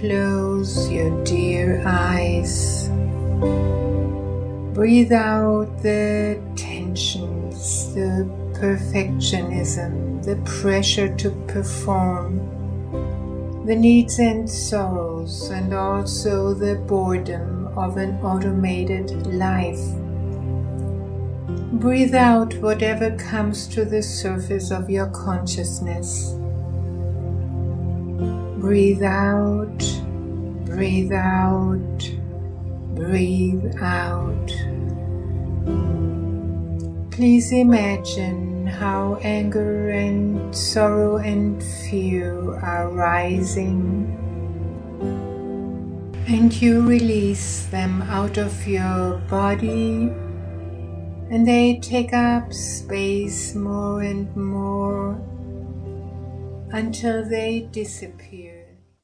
close your dear eyes. Breathe out the tensions, the perfectionism, the pressure to perform, the needs and sorrows, and also the boredom of an automated life. Breathe out whatever comes to the surface of your consciousness. Breathe out, breathe out, breathe out. Please imagine how anger and sorrow and fear are rising, and you release them out of your body, and they take up space more and more until they disappear.